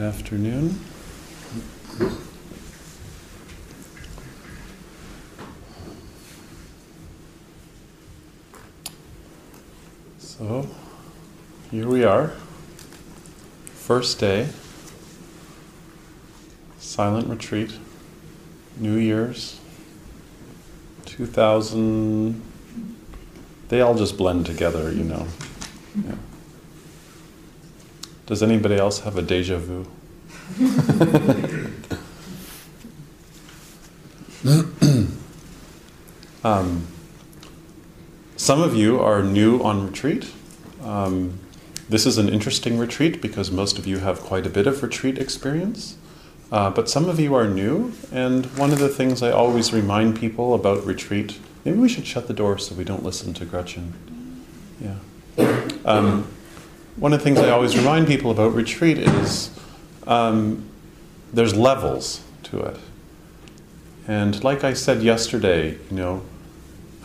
Good afternoon. So, here we are. First day, silent retreat, New Year's, 2000. They all just blend together, you know. Yeah. Does anybody else have a deja vu? um, some of you are new on retreat. Um, this is an interesting retreat because most of you have quite a bit of retreat experience. Uh, but some of you are new, and one of the things I always remind people about retreat maybe we should shut the door so we don't listen to Gretchen. Yeah. Um, one of the things I always remind people about retreat is um, there's levels to it. And like I said yesterday, you know,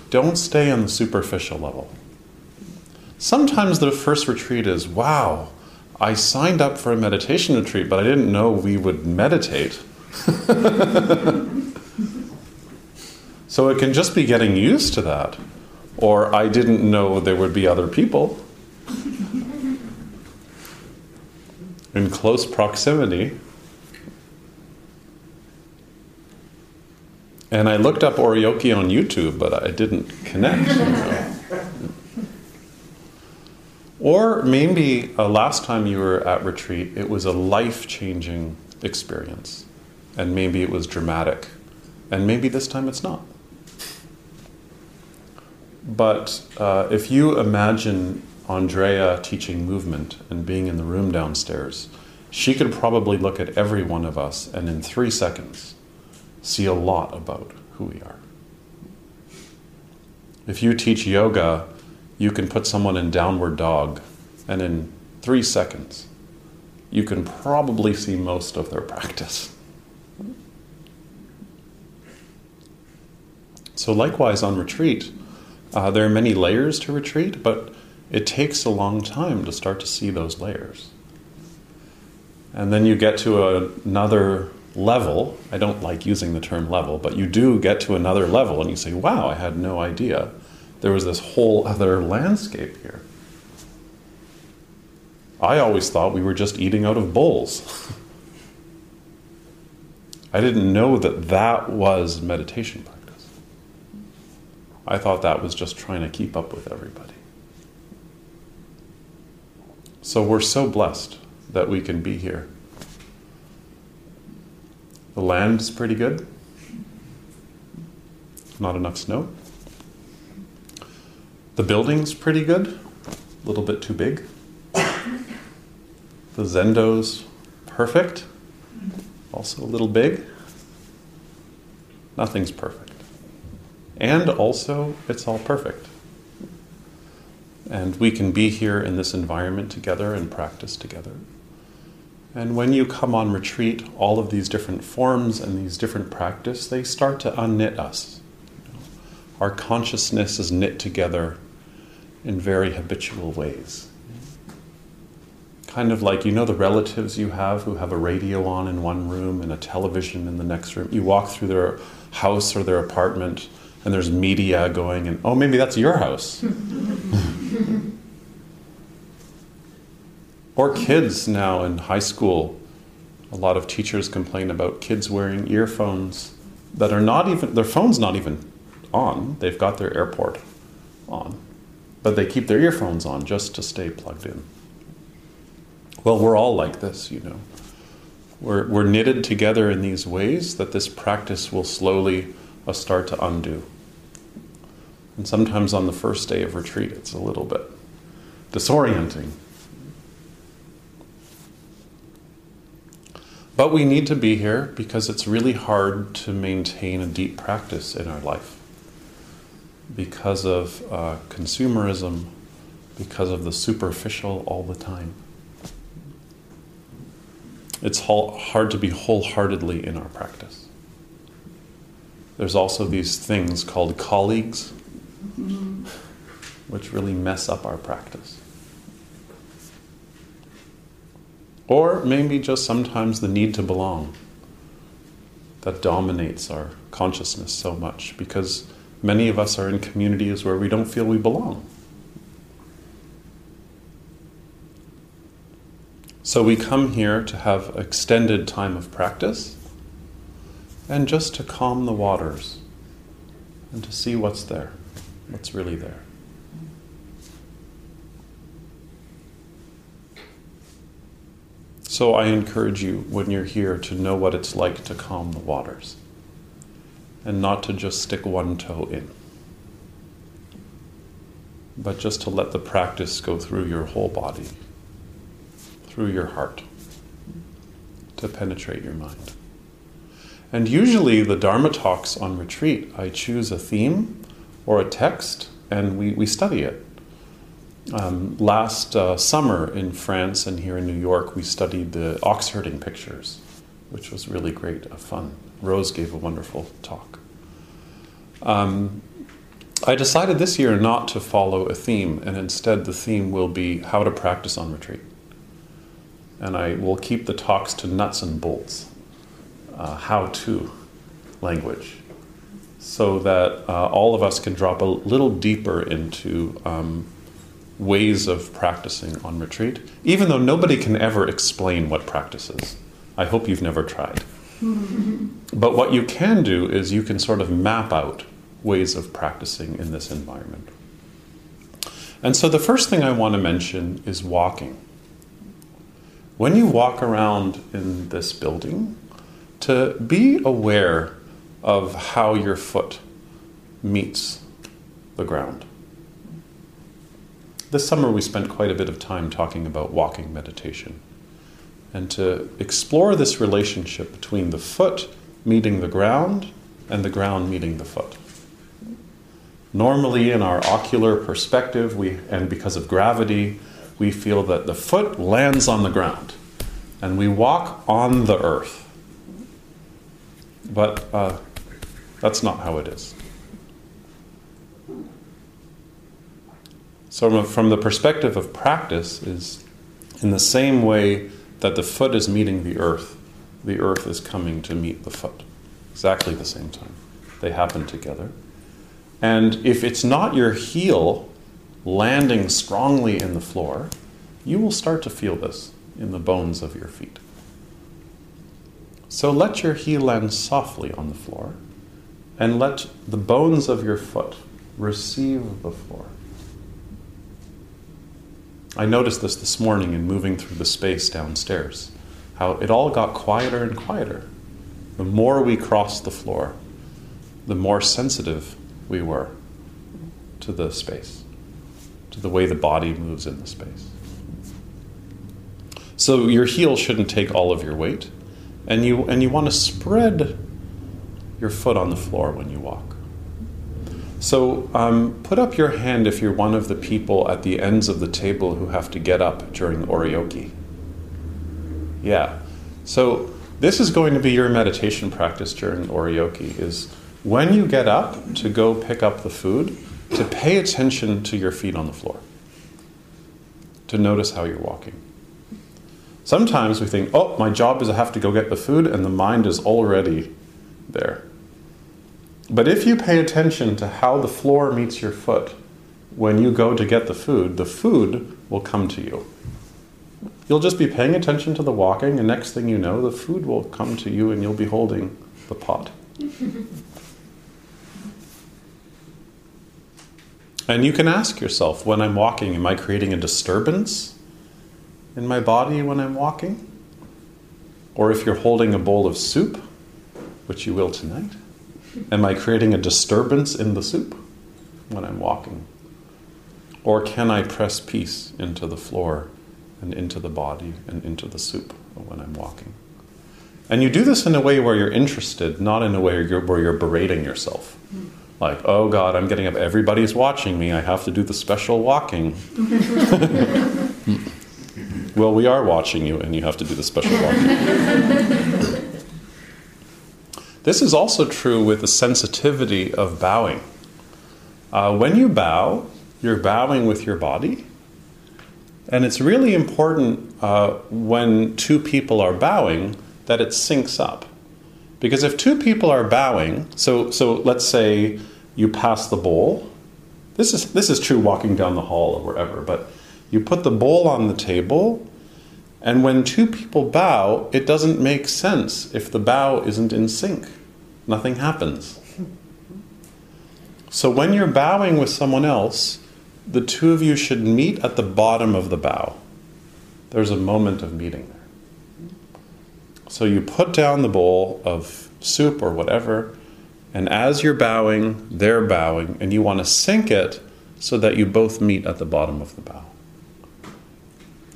don't stay on the superficial level. Sometimes the first retreat is, wow, I signed up for a meditation retreat, but I didn't know we would meditate. so it can just be getting used to that. Or I didn't know there would be other people. In close proximity. And I looked up Oryoki on YouTube, but I didn't connect. or maybe uh, last time you were at retreat, it was a life changing experience. And maybe it was dramatic. And maybe this time it's not. But uh, if you imagine Andrea teaching movement and being in the room downstairs, she could probably look at every one of us and in three seconds see a lot about who we are. If you teach yoga, you can put someone in downward dog, and in three seconds, you can probably see most of their practice. So, likewise, on retreat, uh, there are many layers to retreat, but it takes a long time to start to see those layers. And then you get to a, another level. I don't like using the term level, but you do get to another level and you say, wow, I had no idea there was this whole other landscape here. I always thought we were just eating out of bowls. I didn't know that that was meditation practice. I thought that was just trying to keep up with everybody. So we're so blessed that we can be here. The land's pretty good. Not enough snow. The building's pretty good. A little bit too big. The Zendo's perfect. Also a little big. Nothing's perfect. And also, it's all perfect. And we can be here in this environment together and practice together. And when you come on retreat, all of these different forms and these different practice, they start to unknit us. Our consciousness is knit together in very habitual ways. Kind of like, you know, the relatives you have who have a radio on in one room and a television in the next room. You walk through their house or their apartment, and there's media going, and oh, maybe that's your house. or kids now in high school. A lot of teachers complain about kids wearing earphones that are not even, their phone's not even on. They've got their airport on, but they keep their earphones on just to stay plugged in. Well, we're all like this, you know. We're, we're knitted together in these ways that this practice will slowly uh, start to undo. And sometimes on the first day of retreat, it's a little bit disorienting. But we need to be here because it's really hard to maintain a deep practice in our life because of uh, consumerism, because of the superficial all the time. It's hard to be wholeheartedly in our practice. There's also these things called colleagues, which really mess up our practice. Or maybe just sometimes the need to belong that dominates our consciousness so much because many of us are in communities where we don't feel we belong. So we come here to have extended time of practice and just to calm the waters and to see what's there, what's really there. So I encourage you when you're here to know what it's like to calm the waters and not to just stick one toe in, but just to let the practice go through your whole body, through your heart, to penetrate your mind. And usually, the Dharma talks on retreat, I choose a theme or a text and we, we study it. Um, last uh, summer in France and here in New York, we studied the ox herding pictures, which was really great, uh, fun. Rose gave a wonderful talk. Um, I decided this year not to follow a theme, and instead the theme will be how to practice on retreat. And I will keep the talks to nuts and bolts, uh, how to language, so that uh, all of us can drop a little deeper into. Um, ways of practicing on retreat, even though nobody can ever explain what practice is. I hope you've never tried. but what you can do is you can sort of map out ways of practicing in this environment. And so the first thing I want to mention is walking. When you walk around in this building, to be aware of how your foot meets the ground. This summer, we spent quite a bit of time talking about walking meditation and to explore this relationship between the foot meeting the ground and the ground meeting the foot. Normally, in our ocular perspective, we, and because of gravity, we feel that the foot lands on the ground and we walk on the earth. But uh, that's not how it is. So, from the perspective of practice, is in the same way that the foot is meeting the earth, the earth is coming to meet the foot. Exactly the same time. They happen together. And if it's not your heel landing strongly in the floor, you will start to feel this in the bones of your feet. So let your heel land softly on the floor and let the bones of your foot receive the floor. I noticed this this morning in moving through the space downstairs, how it all got quieter and quieter. The more we crossed the floor, the more sensitive we were to the space, to the way the body moves in the space. So your heel shouldn't take all of your weight, and you, and you want to spread your foot on the floor when you walk. So um, put up your hand if you're one of the people at the ends of the table who have to get up during oryoki. Yeah. So this is going to be your meditation practice during oryoki is when you get up to go pick up the food, to pay attention to your feet on the floor. To notice how you're walking. Sometimes we think, oh, my job is I have to go get the food, and the mind is already there. But if you pay attention to how the floor meets your foot when you go to get the food, the food will come to you. You'll just be paying attention to the walking, and next thing you know, the food will come to you and you'll be holding the pot. and you can ask yourself when I'm walking, am I creating a disturbance in my body when I'm walking? Or if you're holding a bowl of soup, which you will tonight, am I creating a disturbance in the soup when I'm walking? Or can I press peace into the floor and into the body and into the soup when I'm walking? And you do this in a way where you're interested, not in a way where you're, where you're berating yourself. Like, oh God, I'm getting up, everybody's watching me, I have to do the special walking. well, we are watching you, and you have to do the special walking. this is also true with the sensitivity of bowing. Uh, when you bow, you're bowing with your body. And it's really important uh, when two people are bowing that it syncs up. Because if two people are bowing, so, so let's say you pass the bowl, this is, this is true walking down the hall or wherever, but you put the bowl on the table, and when two people bow, it doesn't make sense if the bow isn't in sync. Nothing happens. So when you're bowing with someone else, the two of you should meet at the bottom of the bow. There's a moment of meeting there. So you put down the bowl of soup or whatever, and as you're bowing, they're bowing, and you want to sync it so that you both meet at the bottom of the bow.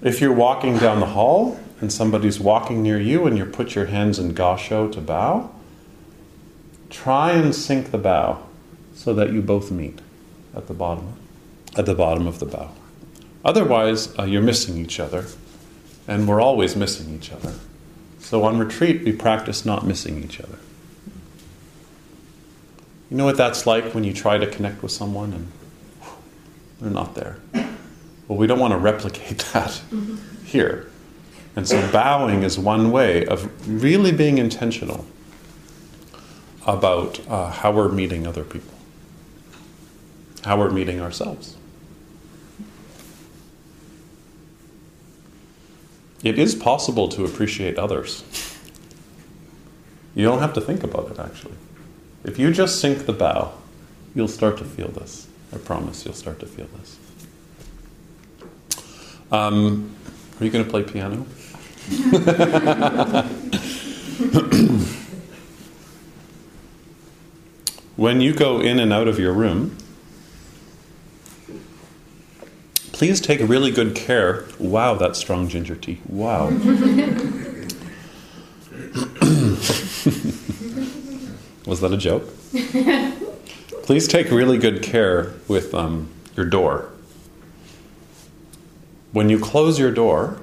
If you're walking down the hall and somebody's walking near you and you put your hands in gassho to bow, try and sync the bow so that you both meet at the bottom at the bottom of the bow. Otherwise, uh, you're missing each other, and we're always missing each other. So on retreat, we practice not missing each other. You know what that's like when you try to connect with someone and whew, they're not there? Well, we don't want to replicate that mm-hmm. here. And so bowing is one way of really being intentional about uh, how we're meeting other people, how we're meeting ourselves. It is possible to appreciate others. You don't have to think about it, actually. If you just sync the bow, you'll start to feel this. I promise you'll start to feel this. Um, are you going to play piano? when you go in and out of your room, Please take really good care. Wow, that's strong ginger tea. Wow. Was that a joke? Please take really good care with um, your door. When you close your door,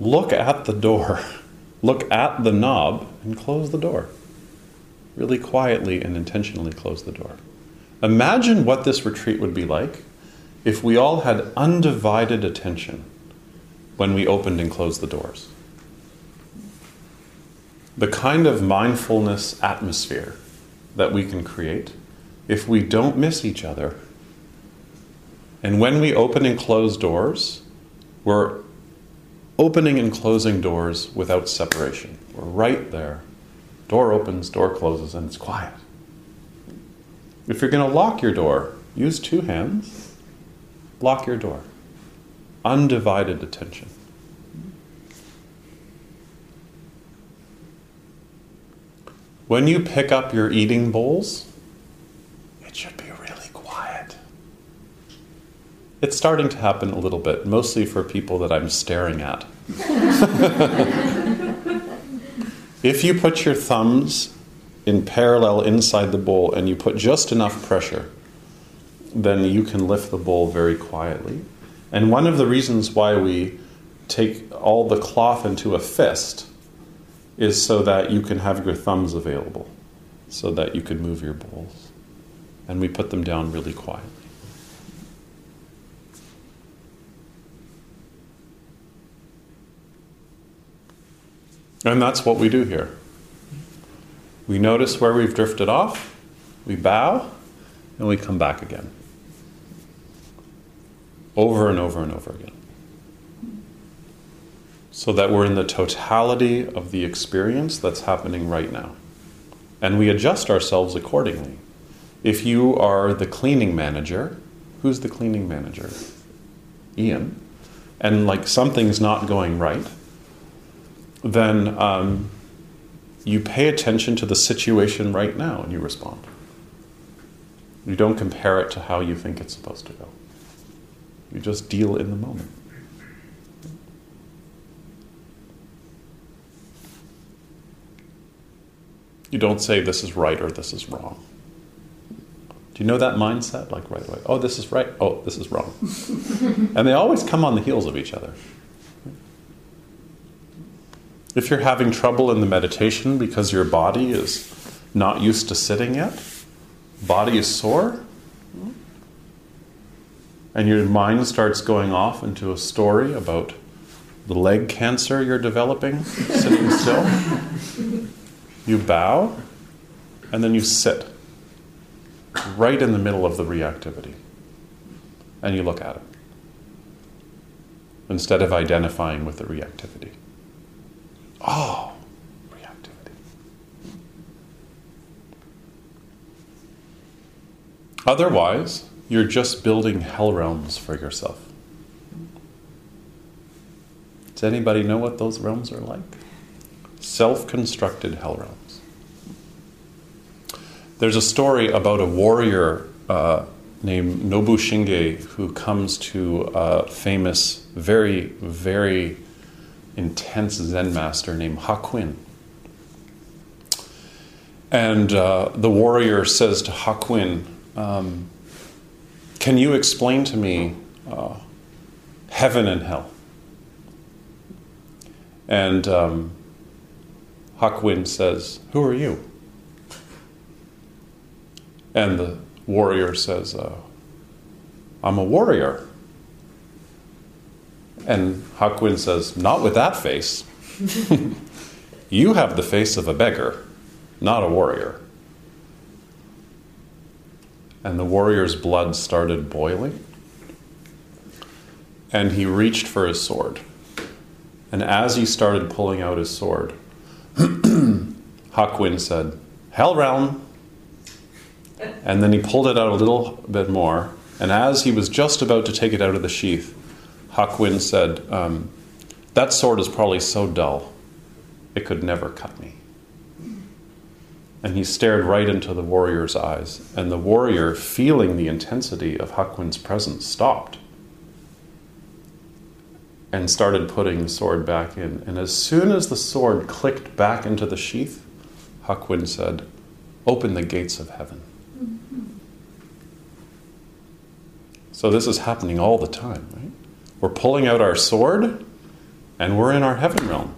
look at the door, look at the knob, and close the door. Really quietly and intentionally close the door. Imagine what this retreat would be like if we all had undivided attention when we opened and closed the doors. The kind of mindfulness atmosphere that we can create if we don't miss each other. And when we open and close doors, we're opening and closing doors without separation. We're right there. Door opens, door closes, and it's quiet. If you're going to lock your door, use two hands Lock your door. Undivided attention. When you pick up your eating bowls, it should be really quiet. It's starting to happen a little bit, mostly for people that I'm staring at. if you put your thumbs in parallel inside the bowl and you put just enough pressure, then you can lift the bowl very quietly. And one of the reasons why we take all the cloth into a fist is so that you can have your thumbs available, so that you can move your bowls. And we put them down really quietly. And that's what we do here. We notice where we've drifted off, we bow, and we come back again. Over and over and over again. So that we're in the totality of the experience that's happening right now. And we adjust ourselves accordingly. If you are the cleaning manager, who's the cleaning manager? Ian. And like something's not going right, then um, you pay attention to the situation right now and you respond. You don't compare it to how you think it's supposed to go. You just deal in the moment. You don't say this is right or this is wrong. Do you know that mindset? Like right away, oh, this is right, oh, this is wrong. and they always come on the heels of each other. If you're having trouble in the meditation because your body is not used to sitting yet, body is sore, and your mind starts going off into a story about the leg cancer you're developing sitting still, you bow and then you sit right in the middle of the reactivity and you look at it instead of identifying with the reactivity. Oh, reactivity. Otherwise, you're just building hell realms for yourself. Does anybody know what those realms are like? Self constructed hell realms. There's a story about a warrior uh, named Nobushige who comes to a famous, very, very intense Zen master named Hakuin. And uh, the warrior says to Hakuin, um, Can you explain to me uh, heaven and hell? And um, Hakuin says, Who are you? And the warrior says, uh, I'm a warrior. And Hakuin says, Not with that face. you have the face of a beggar, not a warrior. And the warrior's blood started boiling. And he reached for his sword. And as he started pulling out his sword, Hakuin said, Hell realm. And then he pulled it out a little bit more. And as he was just about to take it out of the sheath, Hakuin said, um, That sword is probably so dull, it could never cut me. And he stared right into the warrior's eyes. And the warrior, feeling the intensity of Hakuin's presence, stopped and started putting the sword back in. And as soon as the sword clicked back into the sheath, Hakuin said, Open the gates of heaven. So this is happening all the time, right? We're pulling out our sword and we're in our heaven realm.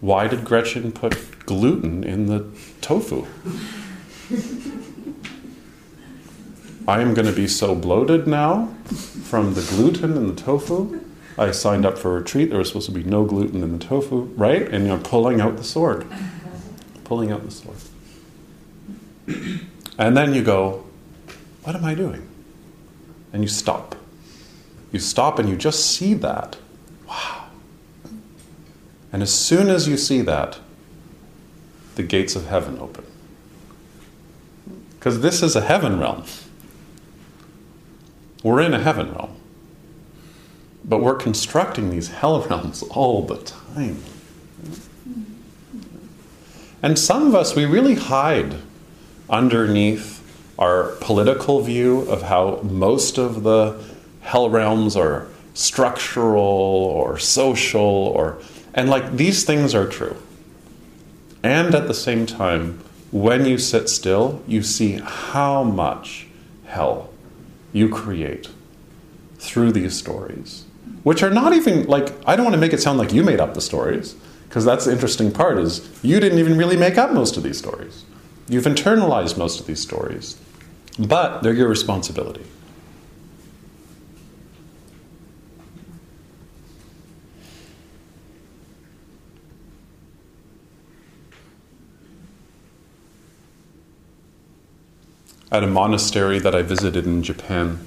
Why did Gretchen put gluten in the tofu? I am going to be so bloated now from the gluten in the tofu. I signed up for a retreat. There was supposed to be no gluten in the tofu, right? And you're pulling out the sword. Pulling out the sword. And then you go, What am I doing? And you stop. You stop and you just see that. Wow. And as soon as you see that, the gates of heaven open. Because this is a heaven realm. We're in a heaven realm. But we're constructing these hell realms all the time. And some of us, we really hide underneath our political view of how most of the hell realms are structural or social or and like these things are true. And at the same time, when you sit still, you see how much hell you create through these stories, which are not even like I don't want to make it sound like you made up the stories, because that's the interesting part is you didn't even really make up most of these stories. You've internalized most of these stories, but they're your responsibility. At a monastery that I visited in Japan,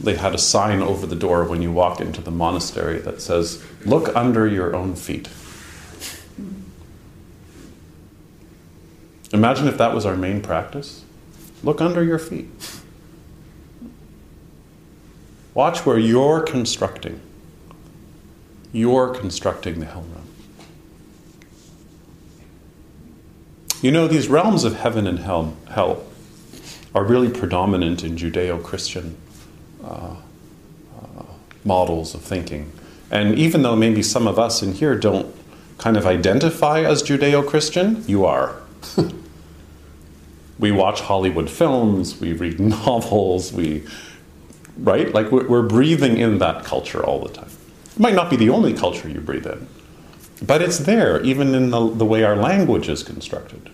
they had a sign over the door when you walk into the monastery that says, Look under your own feet. Imagine if that was our main practice. Look under your feet. Watch where you're constructing. You're constructing the hell realm. You know, these realms of heaven and hell, hell are really predominant in Judeo Christian uh, uh, models of thinking. And even though maybe some of us in here don't kind of identify as Judeo Christian, you are. we watch Hollywood films, we read novels, we, right? Like we're breathing in that culture all the time. It might not be the only culture you breathe in, but it's there, even in the, the way our language is constructed.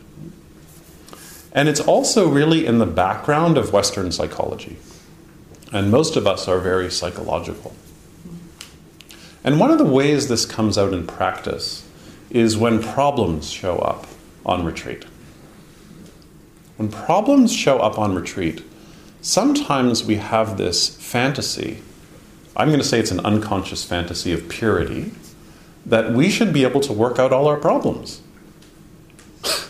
And it's also really in the background of Western psychology. And most of us are very psychological. And one of the ways this comes out in practice is when problems show up on retreat. When problems show up on retreat, sometimes we have this fantasy. I'm going to say it's an unconscious fantasy of purity that we should be able to work out all our problems.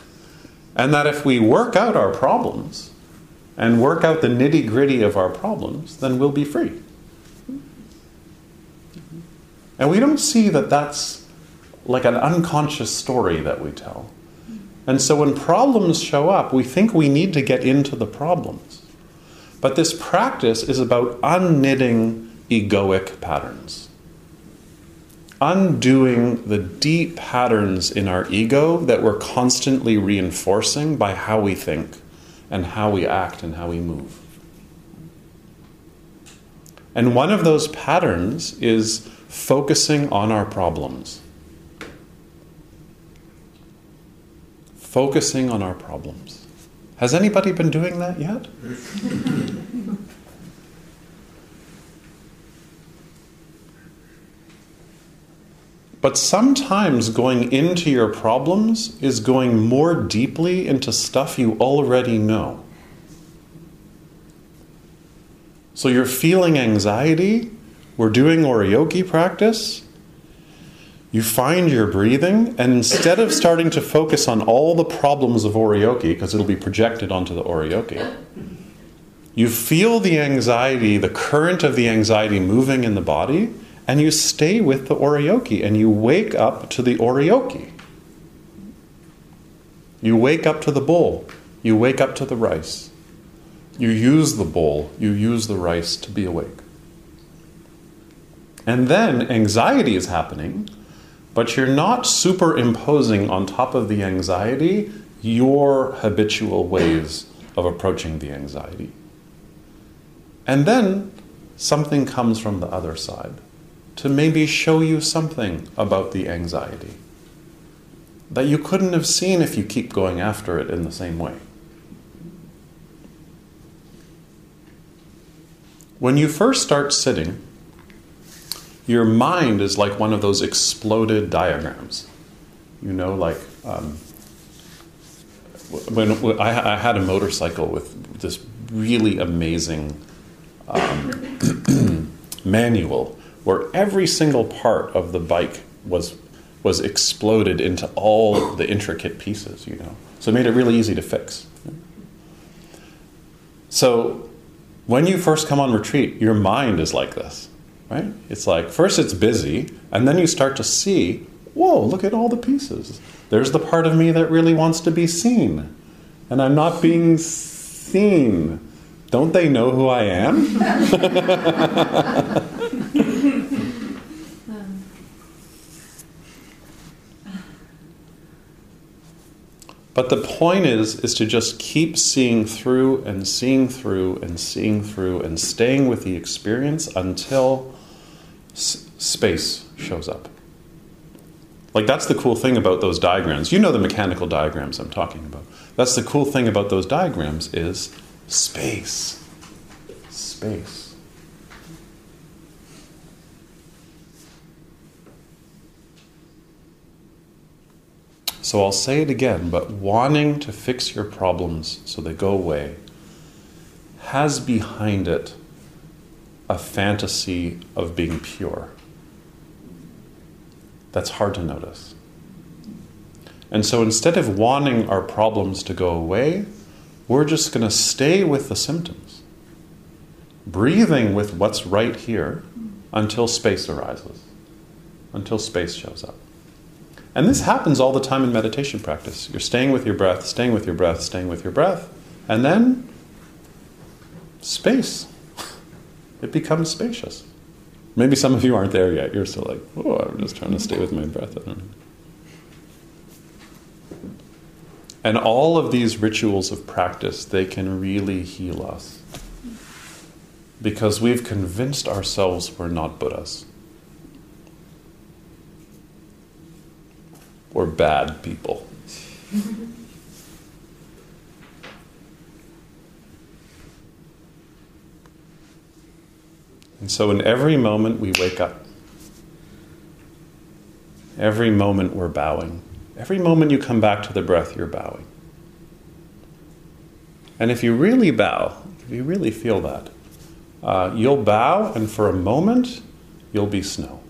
and that if we work out our problems and work out the nitty gritty of our problems, then we'll be free. And we don't see that that's like an unconscious story that we tell. And so when problems show up, we think we need to get into the problems. But this practice is about unknitting egoic patterns undoing the deep patterns in our ego that we're constantly reinforcing by how we think and how we act and how we move. And one of those patterns is focusing on our problems. Focusing on our problems. Has anybody been doing that yet? But sometimes going into your problems is going more deeply into stuff you already know. So you're feeling anxiety, we're doing oryoki practice. You find your breathing, and instead of starting to focus on all the problems of oryoki, because it'll be projected onto the oryoki, you feel the anxiety, the current of the anxiety moving in the body, and you stay with the oryoki and you wake up to the oryoki. You wake up to the bowl. You wake up to the rice. You use the bowl, you use the rice to be awake. And then anxiety is happening, but you're not superimposing on top of the anxiety your habitual ways of approaching the anxiety. And then something comes from the other side to maybe show you something about the anxiety that you couldn't have seen if you keep going after it in the same way. When you first start sitting, your mind is like one of those exploded diagrams. You know, like um, when, when I, I, had a motorcycle with this really amazing um, manual where every single part of the bike was was exploded into all the intricate pieces, you know. So it made it really easy to fix. So when you first come on retreat, your mind is like this, right? It's like first it's busy, and then you start to see, whoa, look at all the pieces. There's the part of me that really wants to be seen, and I'm not being seen. Don't they know who I am? But the point is is to just keep seeing through and seeing through and seeing through and staying with the experience until space shows up. Like that's the cool thing about those diagrams. You know the mechanical diagrams I'm talking about. That's the cool thing about those diagrams is space. Space. So I'll say it again, but wanting to fix your problems so they go away has behind it a fantasy of being pure. That's hard to notice. And so instead of wanting our problems to go away, we're just going to stay with the symptoms, breathing with what's right here until space arises, until space shows up. And this happens all the time in meditation practice. You're staying with your breath, staying with your breath, staying with your breath, and then space. It becomes spacious. Maybe some of you aren't there yet. You're still like, oh, I'm just trying to stay with my breath. And all of these rituals of practice, they can really heal us. Because we've convinced ourselves we're not Buddhas. We're bad people. And so, in every moment we wake up, every moment we're bowing, every moment you come back to the breath, you're bowing. And if you really bow, if you really feel that, uh, you'll bow, and for a moment, you'll be snow.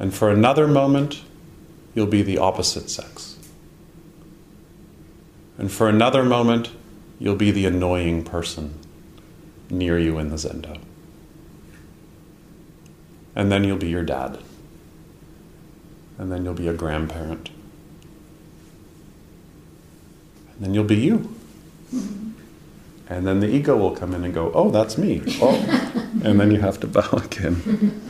And for another moment, you'll be the opposite sex. And for another moment, you'll be the annoying person near you in the zendo. And then you'll be your dad. And then you'll be a grandparent. And then you'll be you. And then the ego will come in and go, oh, that's me. Oh. and then you have to bow again.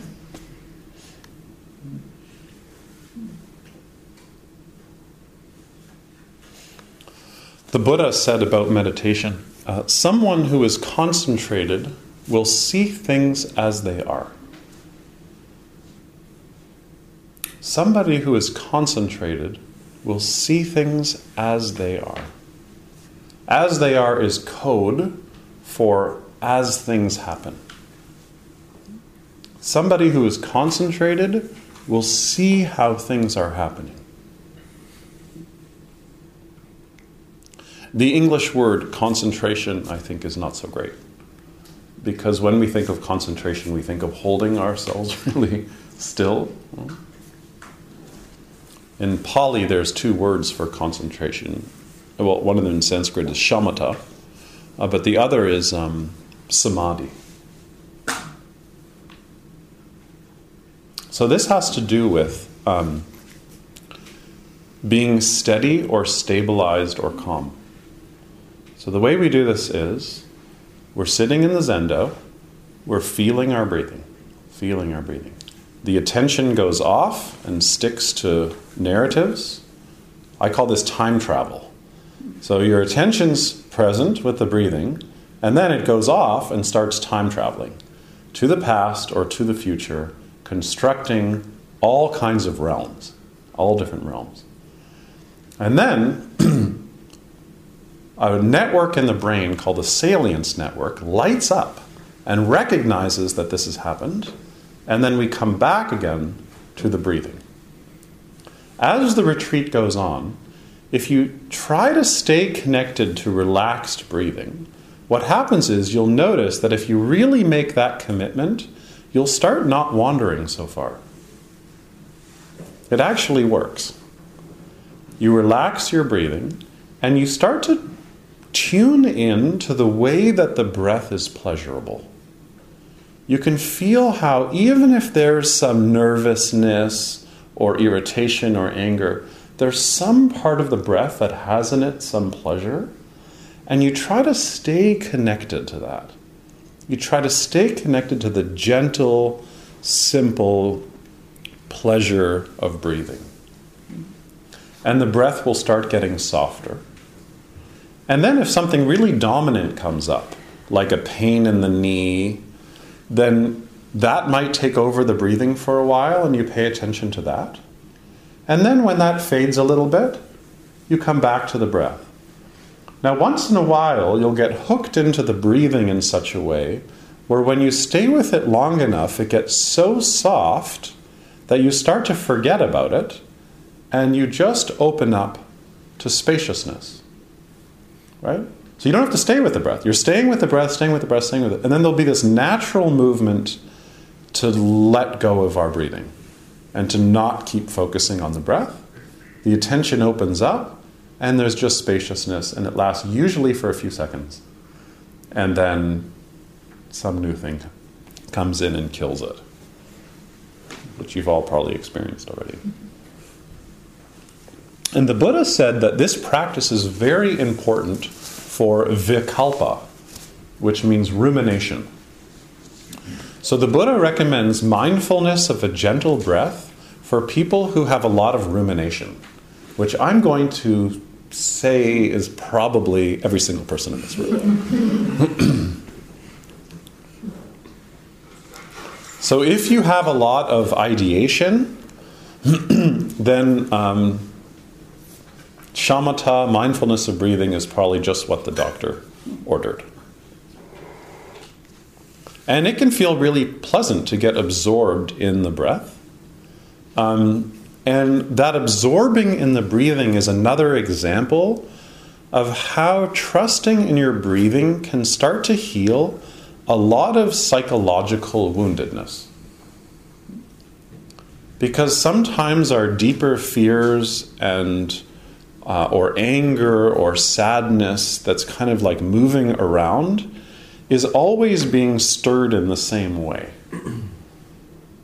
The Buddha said about meditation uh, someone who is concentrated will see things as they are. Somebody who is concentrated will see things as they are. As they are is code for as things happen. Somebody who is concentrated will see how things are happening. The English word concentration, I think, is not so great. Because when we think of concentration, we think of holding ourselves really still. In Pali, there's two words for concentration. Well, one of them in Sanskrit is shamatha, uh, but the other is um, samadhi. So this has to do with um, being steady or stabilized or calm. So the way we do this is we're sitting in the zendo, we're feeling our breathing, feeling our breathing. The attention goes off and sticks to narratives. I call this time travel. So your attention's present with the breathing, and then it goes off and starts time traveling to the past or to the future, constructing all kinds of realms, all different realms. And then a network in the brain called the salience network lights up and recognizes that this has happened, and then we come back again to the breathing. As the retreat goes on, if you try to stay connected to relaxed breathing, what happens is you'll notice that if you really make that commitment, you'll start not wandering so far. It actually works. You relax your breathing and you start to tune in to the way that the breath is pleasurable. You can feel how, even if there's some nervousness or irritation or anger, there's some part of the breath that has in it some pleasure, and you try to stay connected to that. You try to stay connected to the gentle, simple pleasure of breathing. And the breath will start getting softer and then if something really dominant comes up, like a pain in the knee, then that might take over the breathing for a while and you pay attention to that. And then when that fades a little bit, you come back to the breath. Now, once in a while, you'll get hooked into the breathing in such a way where when you stay with it long enough, it gets so soft that you start to forget about it and you just open up to spaciousness right? So you don't have to stay with the breath. You're staying with the breath, staying with the breath, staying with it. And then there'll be this natural movement to let go of our breathing and to not keep focusing on the breath. The attention opens up and there's just spaciousness and it lasts usually for a few seconds. And then some new thing comes in and kills it, which you've all probably experienced already. And the Buddha said that this practice is very important for vikalpa, which means rumination. So the Buddha recommends mindfulness of a gentle breath for people who have a lot of rumination, which I'm going to say is probably every single person in this room. so if you have a lot of ideation, then um, shamatha, mindfulness of breathing, is probably just what the doctor ordered. And it can feel really pleasant to get absorbed in the breath. Um, and that absorbing in the breathing is another example of how trusting in your breathing can start to heal a lot of psychological woundedness. Because sometimes our deeper fears and uh, or anger or sadness that's kind of like moving around is always being stirred in the same way.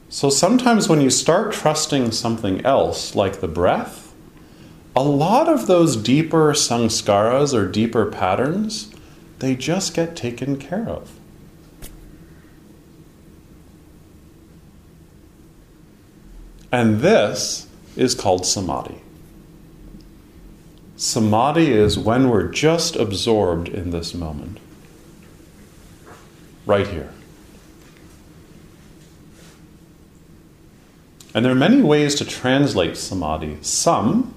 So sometimes when you start trusting something else, like the breath, a lot of those deeper samskaras or deeper patterns, they just get taken care of. And this is called samadhi. Samadhi is when we're just absorbed in this moment. Right here. And there are many ways to translate samadhi. Sam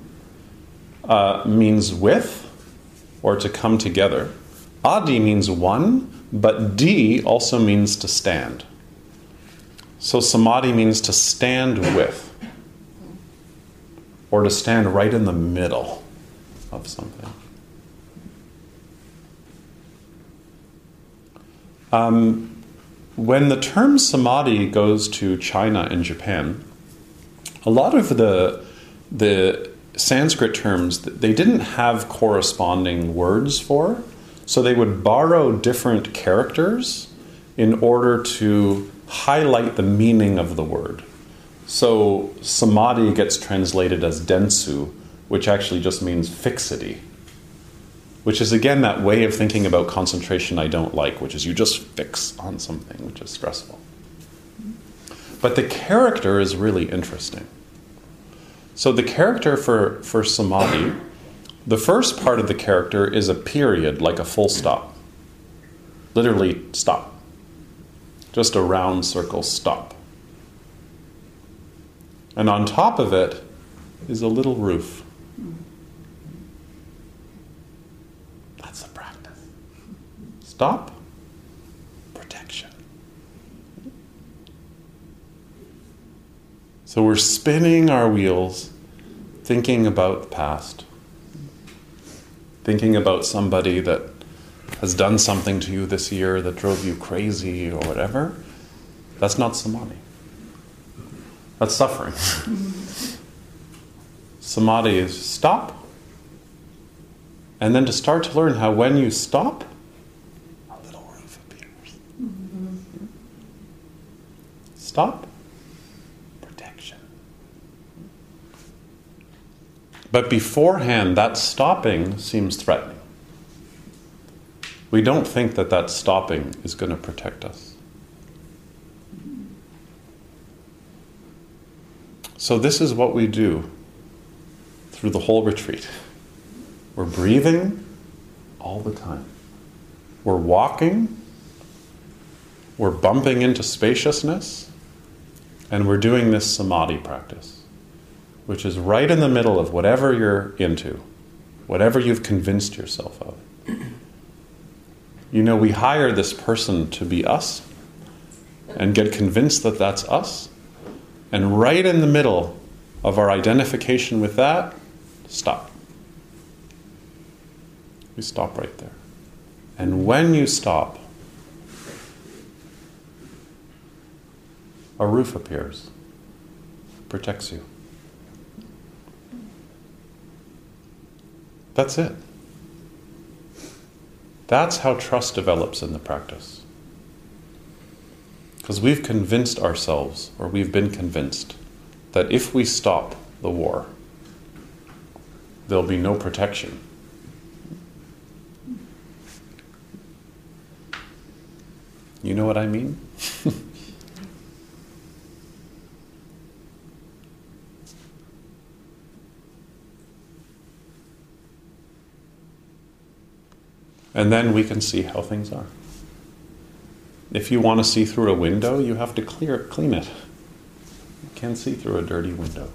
uh, means with or to come together. Adi means one, but D also means to stand. So samadhi means to stand with or to stand right in the middle of something. Um, when the term samadhi goes to China and Japan, a lot of the the Sanskrit terms they didn't have corresponding words for, so they would borrow different characters in order to highlight the meaning of the word. So samadhi gets translated as densu, which actually just means fixity, which is again that way of thinking about concentration I don't like, which is you just fix on something, which is stressful. But the character is really interesting. So the character for, for samadhi, the first part of the character is a period, like a full stop. Literally, stop. Just a round circle, stop. And on top of it is a little roof. Stop. Protection. So we're spinning our wheels, thinking about the past, thinking about somebody that has done something to you this year that drove you crazy or whatever. That's not samadhi. That's suffering. samadhi is stop, and then to start to learn how when you stop, Stop. Protection. But beforehand, that stopping seems threatening. We don't think that that stopping is going to protect us. So, this is what we do through the whole retreat. We're breathing all the time. We're walking. We're bumping into spaciousness. And we're doing this samadhi practice, which is right in the middle of whatever you're into, whatever you've convinced yourself of. You know, we hire this person to be us and get convinced that that's us. And right in the middle of our identification with that, stop. We stop right there. And when you stop, a roof appears, protects you. That's it. That's how trust develops in the practice. Because we've convinced ourselves, or we've been convinced, that if we stop the war, there'll be no protection. You know what I mean? And then we can see how things are. If you want to see through a window, you have to clear clean it. You can't see through a dirty window.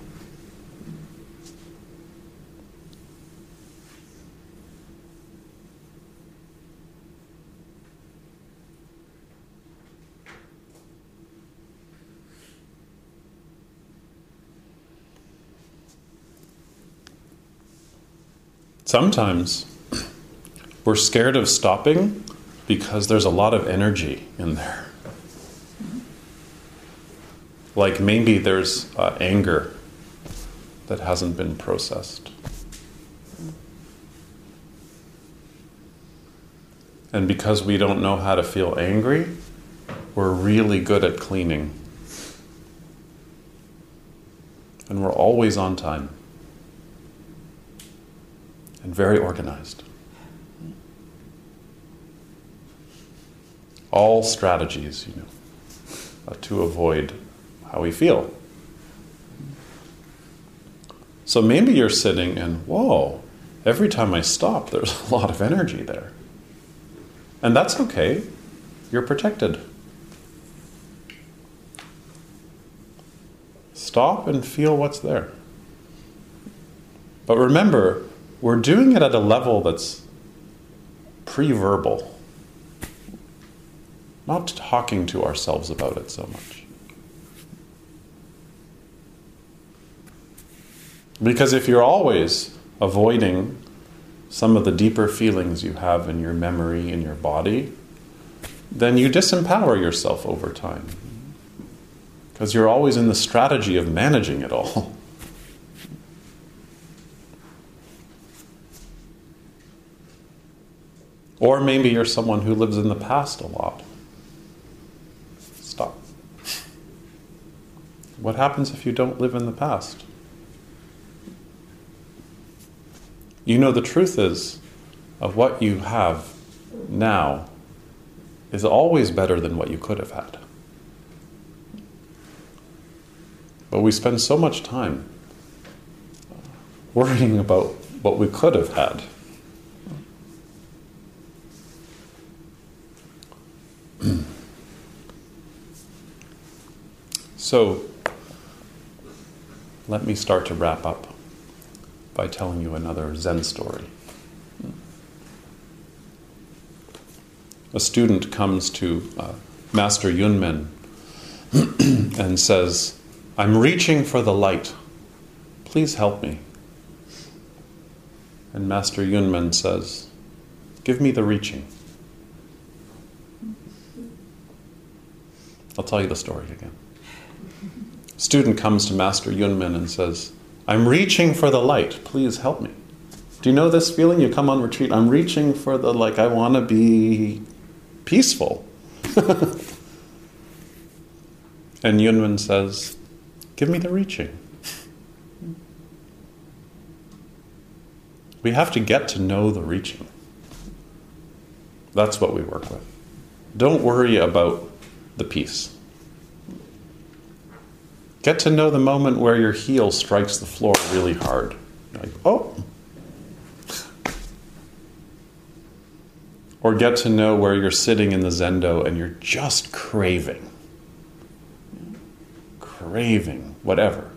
Sometimes we're scared of stopping because there's a lot of energy in there. Like maybe there's uh, anger that hasn't been processed. And because we don't know how to feel angry, we're really good at cleaning. And we're always on time and very organized. All strategies, you know, uh, to avoid how we feel. So maybe you're sitting and, whoa, every time I stop, there's a lot of energy there. And that's okay, you're protected. Stop and feel what's there. But remember, we're doing it at a level that's pre verbal, not talking to ourselves about it so much. Because if you're always avoiding some of the deeper feelings you have in your memory, in your body, then you disempower yourself over time. Because you're always in the strategy of managing it all. Or maybe you're someone who lives in the past a lot. Stop. What happens if you don't live in the past? You know, the truth is, of what you have now is always better than what you could have had. But we spend so much time worrying about what we could have had. so, let me start to wrap up by telling you another Zen story. A student comes to uh, Master Yunmen and says, I'm reaching for the light. Please help me. And Master Yunmen says, Give me the reaching. I'll tell you the story again. Student comes to Master Yunmen and says, I'm reaching for the light. Please help me. Do you know this feeling? You come on retreat, I'm reaching for the, like, I want to be peaceful. and Yunmen says, Give me the reaching. We have to get to know the reaching. That's what we work with. Don't worry about the peace. Get to know the moment where your heel strikes the floor really hard. Like, oh. Or get to know where you're sitting in the zendo and you're just craving. Craving, whatever.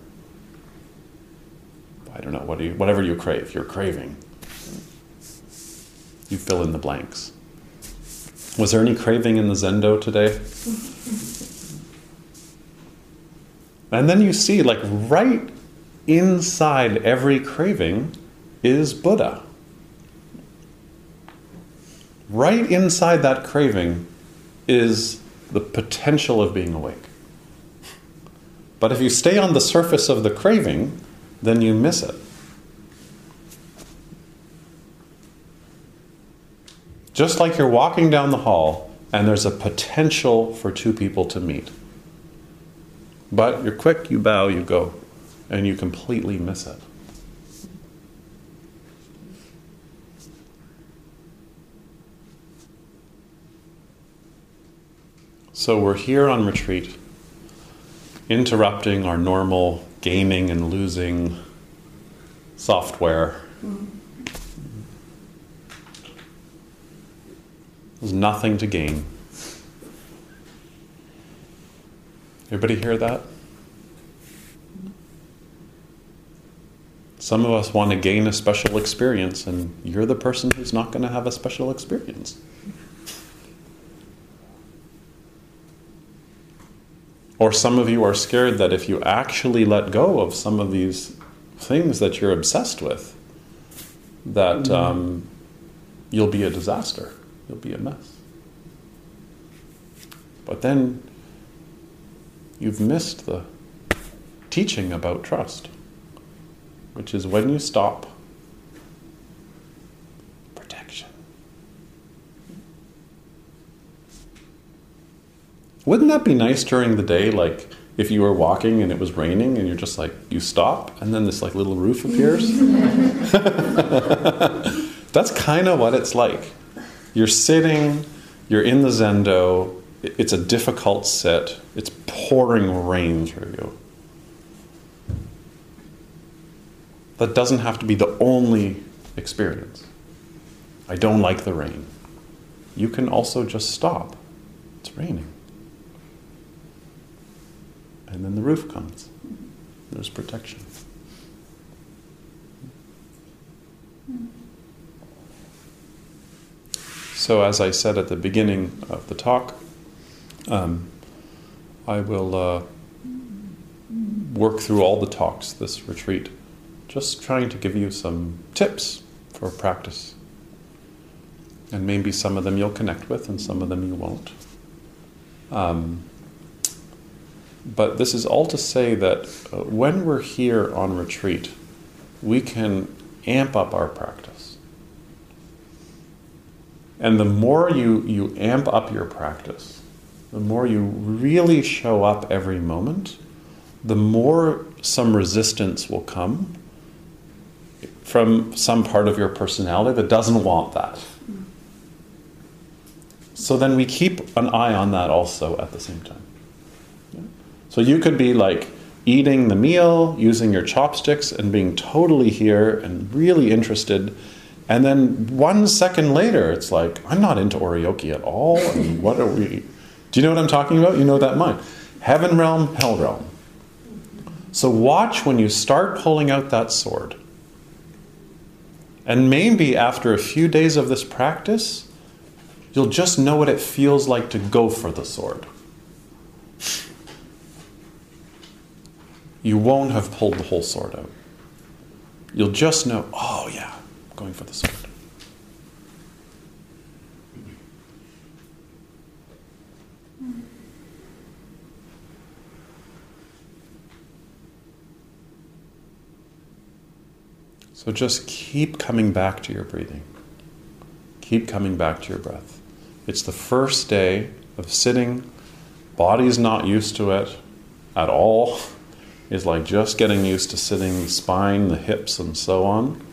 I don't know, what do you, whatever you crave, you're craving. You fill in the blanks. Was there any craving in the zendo today? And then you see, like, right inside every craving is Buddha. right inside that craving is the potential of being awake. But if you stay on the surface of the craving, then you miss it. Just like you're walking down the hall and there's a potential for two people to meet. But you're quick, you bow, you go, and you completely miss it. So we're here on retreat, interrupting our normal gaming and losing software. Mm-hmm. There's nothing to gain. Everybody hear that? Some of us want to gain a special experience, and you're the person who's not going to have a special experience. Or some of you are scared that if you actually let go of some of these things that you're obsessed with, that mm-hmm. um, you'll be a disaster, you'll be a mess. But then you've missed the teaching about trust, which is when you stop, protection. Wouldn't that be nice during the day? Like if you were walking and it was raining and you're just like, you stop and then this like little roof appears? That's kind of what it's like. You're sitting, you're in the zendo, it's a difficult sit, it's pouring rain through you. That doesn't have to be the only experience. I don't like the rain. You can also just stop. It's raining. And then the roof comes. There's protection. So, as I said at the beginning of the talk, um, I will uh, work through all the talks this retreat, just trying to give you some tips for practice. And maybe some of them you'll connect with, and some of them you won't. Um, but this is all to say that uh, when we're here on retreat, we can amp up our practice. And the more you, you amp up your practice, the more you really show up every moment, the more some resistance will come from some part of your personality that doesn't want that. So then we keep an eye on that also at the same time. So you could be like eating the meal, using your chopsticks, and being totally here and really interested. And then one second later, it's like, I'm not into Oryoki at all. And what are we? Do you know what I'm talking about? You know that mind. Heaven realm, hell realm. So watch when you start pulling out that sword. And maybe after a few days of this practice, you'll just know what it feels like to go for the sword. You won't have pulled the whole sword out. You'll just know, oh yeah, I'm going for the sword. So just keep coming back to your breathing. Keep coming back to your breath. It's the first day of sitting. Body's not used to it at all. Is like just getting used to sitting, the spine, the hips, and so on.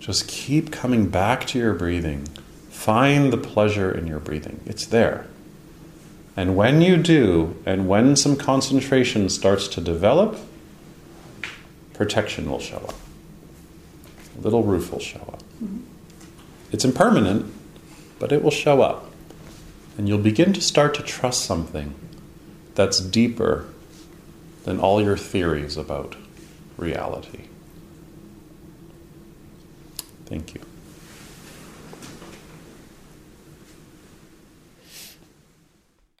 Just keep coming back to your breathing. Find the pleasure in your breathing. It's there. And when you do, and when some concentration starts to develop, protection will show up little roof will show up. Mm-hmm. It's impermanent, but it will show up. And you'll begin to start to trust something that's deeper than all your theories about reality. Thank you.